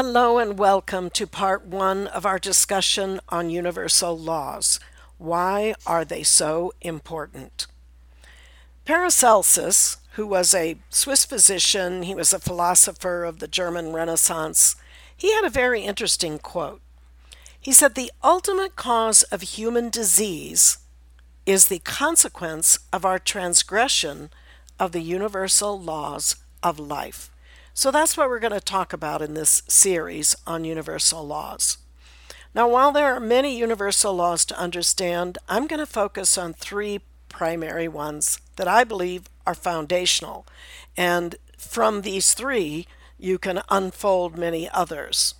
Hello and welcome to part one of our discussion on universal laws. Why are they so important? Paracelsus, who was a Swiss physician, he was a philosopher of the German Renaissance, he had a very interesting quote. He said, The ultimate cause of human disease is the consequence of our transgression of the universal laws of life. So that's what we're going to talk about in this series on universal laws. Now, while there are many universal laws to understand, I'm going to focus on three primary ones that I believe are foundational. And from these three, you can unfold many others.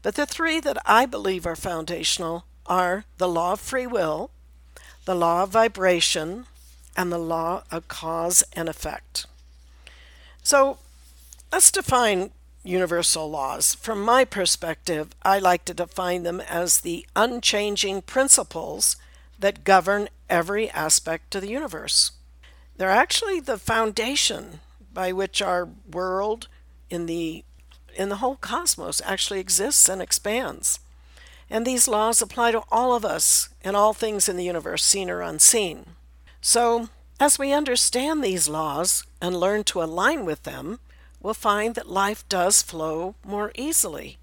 But the three that I believe are foundational are the law of free will, the law of vibration, and the law of cause and effect. So let's define universal laws. From my perspective, I like to define them as the unchanging principles that govern every aspect of the universe. They're actually the foundation by which our world in the in the whole cosmos actually exists and expands. And these laws apply to all of us and all things in the universe, seen or unseen. So, as we understand these laws and learn to align with them, we'll find that life does flow more easily.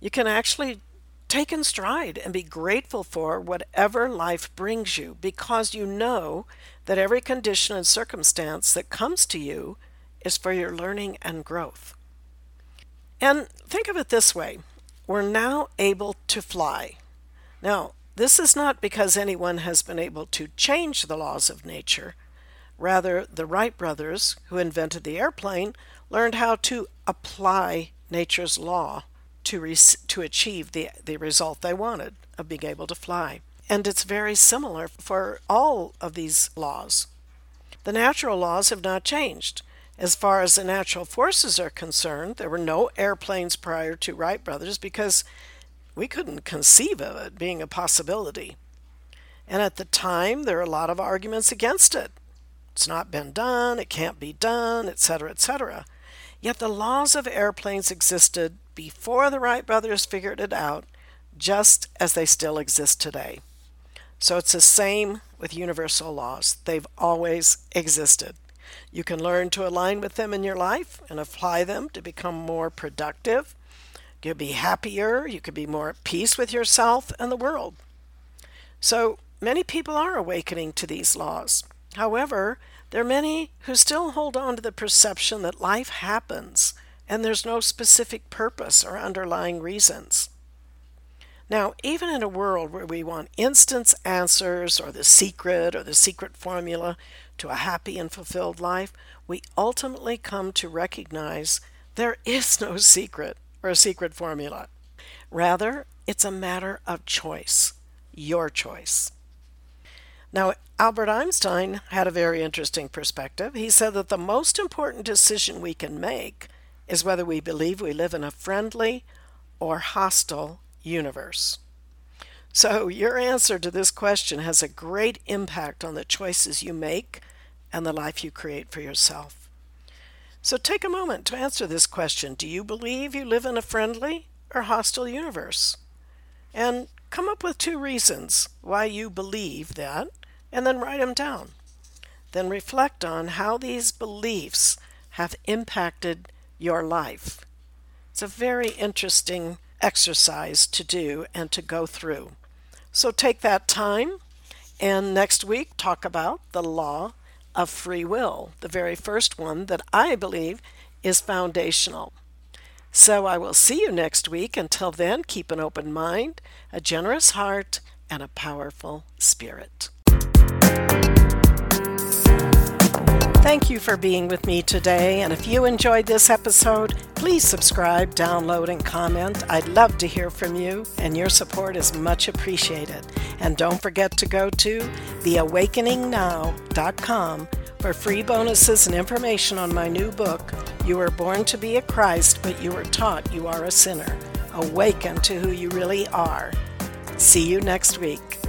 You can actually take in stride and be grateful for whatever life brings you because you know that every condition and circumstance that comes to you is for your learning and growth. And think of it this way we're now able to fly. Now, this is not because anyone has been able to change the laws of nature. Rather, the Wright brothers, who invented the airplane, learned how to apply nature's law to, re- to achieve the, the result they wanted of being able to fly. And it's very similar for all of these laws. The natural laws have not changed. As far as the natural forces are concerned, there were no airplanes prior to Wright Brothers because we couldn't conceive of it being a possibility. And at the time, there are a lot of arguments against it. It's not been done, it can't be done, etc., etc. Yet the laws of airplanes existed before the Wright brothers figured it out, just as they still exist today. So it's the same with universal laws. They've always existed. You can learn to align with them in your life and apply them to become more productive. You'll be happier. You can be more at peace with yourself and the world. So many people are awakening to these laws. However, there are many who still hold on to the perception that life happens and there's no specific purpose or underlying reasons. Now, even in a world where we want instant answers or the secret or the secret formula to a happy and fulfilled life, we ultimately come to recognize there is no secret or a secret formula. Rather, it's a matter of choice, your choice. Now, Albert Einstein had a very interesting perspective. He said that the most important decision we can make is whether we believe we live in a friendly or hostile universe. So, your answer to this question has a great impact on the choices you make and the life you create for yourself. So, take a moment to answer this question Do you believe you live in a friendly or hostile universe? And come up with two reasons why you believe that, and then write them down. Then reflect on how these beliefs have impacted your life. It's a very interesting exercise to do and to go through. So take that time and next week talk about the law of free will, the very first one that I believe is foundational. So I will see you next week. Until then, keep an open mind, a generous heart, and a powerful spirit. Thank you for being with me today. And if you enjoyed this episode, please subscribe, download, and comment. I'd love to hear from you, and your support is much appreciated. And don't forget to go to theawakeningnow.com for free bonuses and information on my new book, You Were Born to Be a Christ, but You Were Taught You Are a Sinner. Awaken to who you really are. See you next week.